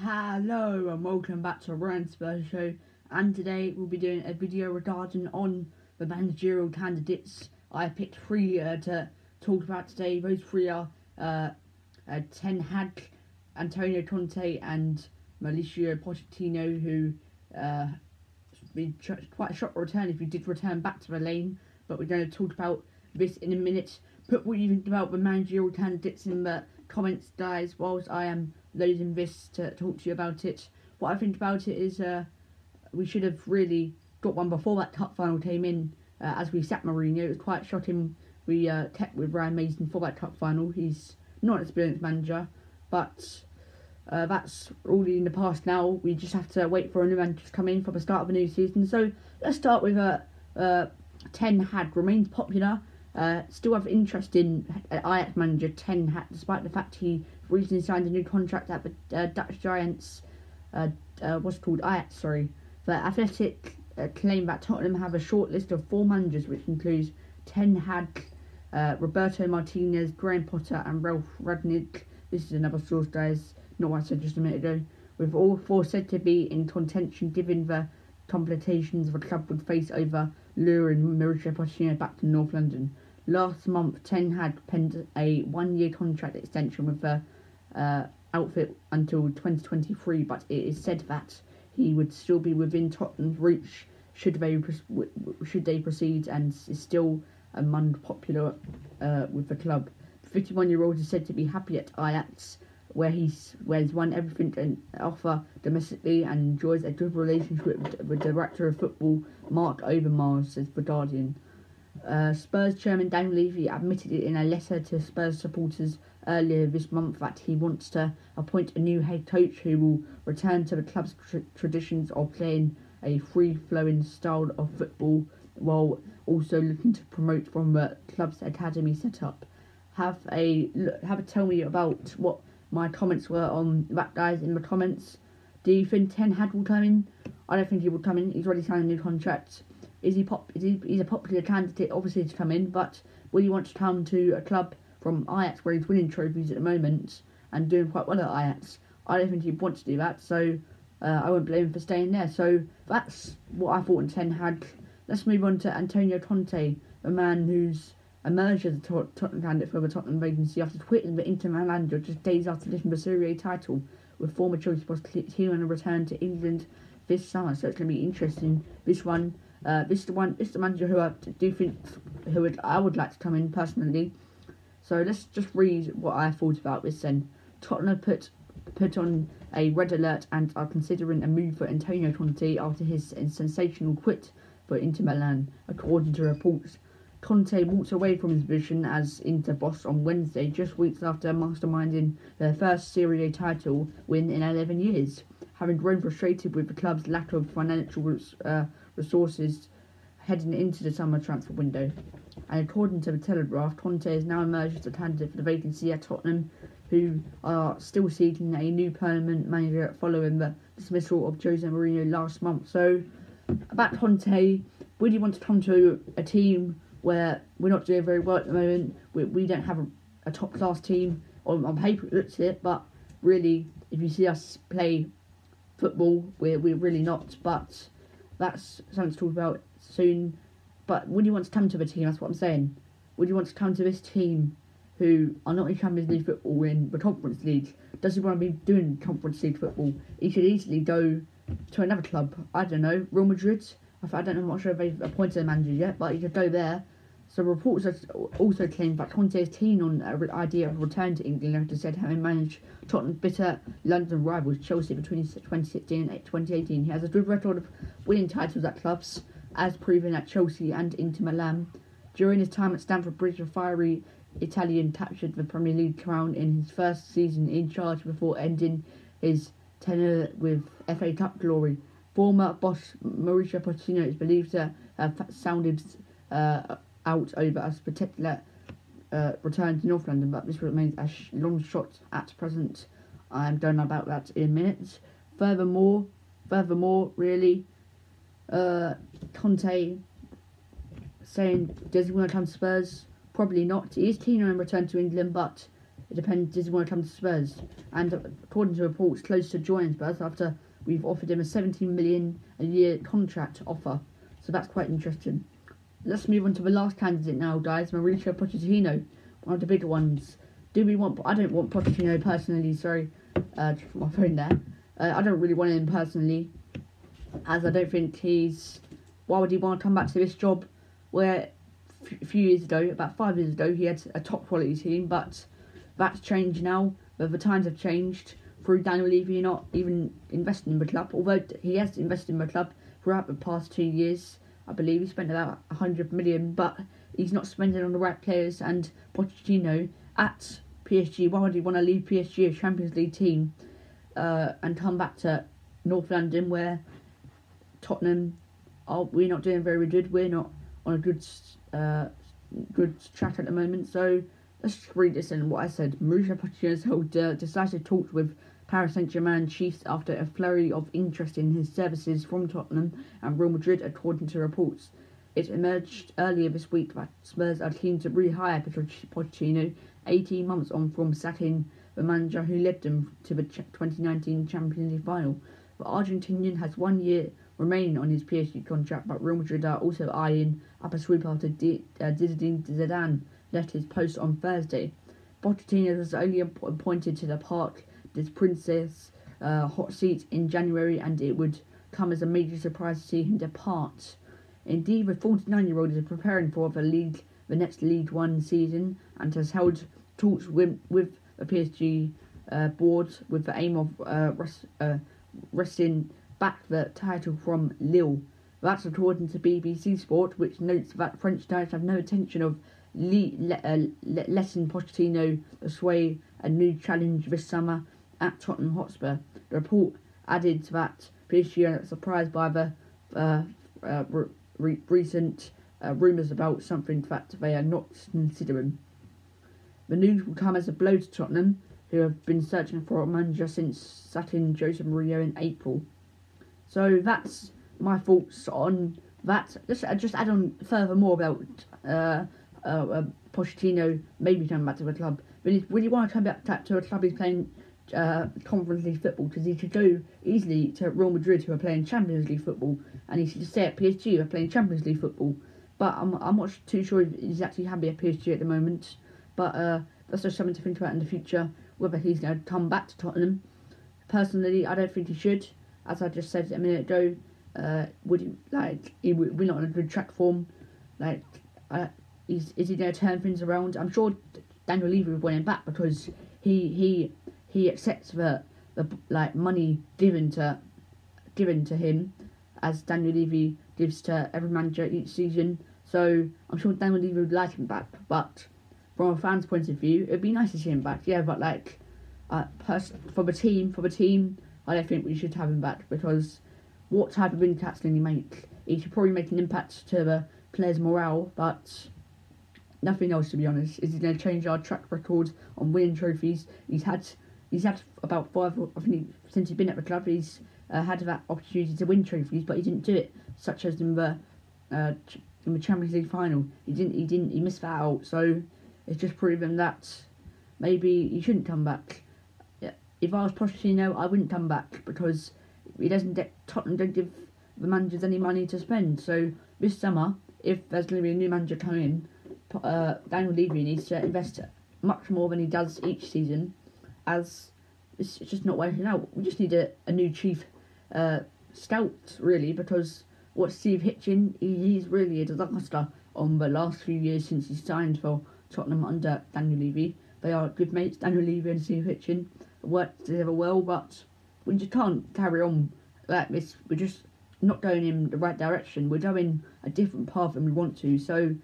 Hello and welcome back to Ryan Spurs Show and today we'll be doing a video regarding on the managerial candidates. I picked three uh, to talk about today. Those three are uh, uh, Ten Hag, Antonio Conte and Mauricio Pochettino who uh, be quite a shock return if he did return back to the lane but we're going to talk about this in a minute. Put what you think about the managerial candidates in the comments guys whilst I am loading this to talk to you about it. What I think about it is uh, we should have really got one before that cup final came in. Uh, as we sat Mourinho, it was quite shocking. We uh, kept with Ryan Mason for that cup final. He's not an experienced manager, but uh, that's already in the past now. We just have to wait for a new manager to come in for the start of a new season. So let's start with uh, uh, Ten Hag remains popular. Uh, still have interest in uh, Ajax manager Ten Hag, despite the fact he recently signed a new contract at the uh, Dutch Giants. Uh, uh, what's called Ajax, sorry. The Athletic uh, claim that Tottenham have a short list of four managers, which includes Ten Hag, uh, Roberto Martinez, Graham Potter, and Ralf Rangnick. This is another source, guys. Not what I said just a minute ago. With all four said to be in contention, given the complications the club would face over luring Mauricio Pochettino back to North London. Last month, Ten Hag penned a one-year contract extension with the uh, outfit until 2023, but it is said that he would still be within Tottenham's reach should they should they proceed, and is still among popular uh, with the club. The 51-year-old is said to be happy at Ajax, where he's where he's won everything to offer domestically and enjoys a good relationship with the director of football Marc Overmars, says the Guardian. Uh, Spurs chairman Dan Levy admitted it in a letter to Spurs supporters earlier this month that he wants to appoint a new head coach who will return to the club's tra- traditions of playing a free-flowing style of football while also looking to promote from the club's academy setup. Have a have a tell me about what my comments were on that guys in the comments. Do you think Ten Hag will come in? I don't think he will come in. He's already signed a new contract. Is he pop? Is he? He's a popular candidate, obviously, to come in. But will he want to come to a club from Ajax, where he's winning trophies at the moment and doing quite well at Ajax? I don't think he'd want to do that. So uh, I won't blame him for staying there. So that's what I thought in Ten Hag. Let's move on to Antonio Conte, a man who's emerged as a Tottenham candidate for the Tottenham vacancy after quitting the Inter Milan just days after lifting the Serie A title, with former Chelsea boss on a return to England this summer. So it's going to be interesting. This one uh, this is the one. This is the manager who I do think who would I would like to come in personally. So let's just read what I thought about this. Then Tottenham put put on a red alert and are considering a move for Antonio Conte after his sensational quit for Inter Milan, according to reports. Conte walked away from his position as Inter boss on Wednesday, just weeks after masterminding their first Serie A title win in 11 years, having grown frustrated with the club's lack of financial uh, resources heading into the summer transfer window. And according to the Telegraph, Conte has now emerged as a candidate for the vacancy at Tottenham, who are still seeking a new permanent manager following the dismissal of Jose Mourinho last month. So, about Conte, would you want to come to a team where we're not doing very well at the moment? We, we don't have a, a top class team. On, on paper, it looks it, but really, if you see us play football, we're, we're really not. But that's something to talk about soon. But would you want to come to the team? That's what I'm saying. Would you want to come to this team who are not in Champions League football in the Conference League? Does he want to be doing Conference League football? He could easily go to another club. I don't know, Real Madrid. I don't know, I'm not sure if they've appointed a manager yet, but he could go there. So reports also claim that Conte is keen on the idea of a return to England after said having managed Tottenham's bitter London rivals Chelsea between 2016 and 2018. He has a good record of winning titles at clubs, as proven at Chelsea and Inter Milan. During his time at Stamford Bridge, a fiery Italian captured the Premier League crown in his first season in charge before ending his tenure with FA Cup glory. Former boss Mauricio Pochettino is believed to have sounded uh, out over a particular uh, return to North London, but this remains a sh- long shot at present. I don't know about that in a minute. Furthermore, furthermore, really, uh, Conte saying, does he want to come to Spurs? Probably not. He is keen on a return to England, but it depends. Does he want to come to Spurs? And according to reports, close to joining Spurs after we've offered him a 17 million a year contract offer. So that's quite interesting. Let's move on to the last candidate now, guys. Mauricio Pochettino, one of the bigger ones. Do we want? I don't want Pochettino personally. Sorry, uh, my phone there. Uh, I don't really want him personally, as I don't think he's. Why would he want to come back to this job where a few years ago, about five years ago, he had a top quality team, but that's changed now. But the times have changed through Daniel Levy not even investing in the club, although he has invested in the club throughout the past two years. I believe he spent about 100 million, but he's not spending on the right players. And Pochettino at PSG, why would he want to leave PSG, a Champions League team, uh, and come back to North London where Tottenham are we're not doing very good. We're not on a good uh, good track at the moment. So let's read this in what I said. Mauricio Pochettino has held uh, decisive talks with Paris Saint-Germain chiefs after a flurry of interest in his services from Tottenham and Real Madrid, according to reports. It emerged earlier this week that Spurs are keen to rehire Pochettino 18 months on from sacking the manager who led them to the 2019 Champions League final. The Argentinian has one year remaining on his PSG contract, but Real Madrid are also eyeing up a sweep after D- uh, Zidane left his post on Thursday. Pochettino was only appointed to the Parc des Princes uh, hot seat in January, and it would come as a major surprise to see him depart. Indeed, the 49-year-old is preparing for the league, the next League One season, and has held talks with, with the PSG uh, board with the aim of uh, uh, wresting back the title from Lille. That's according to BBC Sport, which notes that French diets have no intention of le- le- uh, le- letting Pochettino sway a new challenge this summer at Tottenham Hotspur. The report added that PSG are surprised by the uh, uh, re- recent uh, rumours about something that they are not considering. The news will come as a blow to Tottenham, who have been searching for a manager since sacking Jose Mourinho in April. So that's my thoughts on that. Just uh, just add on furthermore about uh, uh, uh, Pochettino maybe coming back to the club. But if really want to come back to a club he's playing uh, Conference League football, because he could go easily to Real Madrid who are playing Champions League football, and he should just stay at PSG who are playing Champions League football. But I'm I'm not too sure he's actually happy at PSG at the moment. But uh, that's just something to think about in the future, whether he's going to come back to Tottenham. Personally, I don't think he should as I just said a minute ago, uh, would he, like he, we're not in a good track form. Like, uh, is is he going to turn things around? I'm sure Daniel Levy would want him back because he he he accepts the the like money given to given to him, as Daniel Levy gives to every manager each season. So I'm sure Daniel Levy would like him back, but from a fan's point of view, it'd be nice to see him back. Yeah, but like, uh, pers- for the team, for the team, I don't think we should have him back because what type of impact can he make? He should probably make an impact to the players' morale, but nothing else to be honest. Is he going to change our track record on winning trophies? He's had he's had about five. I think since he's been at the club, he's uh, had that opportunity to win trophies, but he didn't do it. Such as in the uh, in the Champions League final, he didn't. He didn't. He missed that out. So it's just proven that maybe he shouldn't come back if I was Pochettino, I wouldn't come back because he doesn't get Tottenham don't give the managers any money to spend. So this summer, if there's going to be a new manager coming in, uh, Daniel Levy needs to invest much more than he does each season, as it's just not working out. We just need a, a new chief uh, scout really because what Steve Hitchen he, he's really a disaster on the last few years since he signed for Tottenham under Daniel Levy. They are good mates, Daniel Levy and Steve Hitchen work together well, but we just can't carry on like this. We're just not going in the right direction. We're going a different path than we want to. So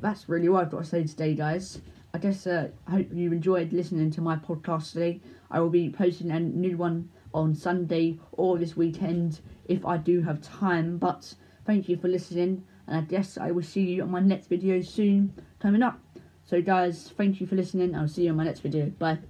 that's really what I've got to say today, guys. I guess uh, I hope you enjoyed listening to my podcast today. I will be posting a new one on Sunday or this weekend if I do have time. But thank you for listening, and I guess I will see you on my next video soon coming up. So, guys, thank you for listening. I'll see you on my next video. Bye.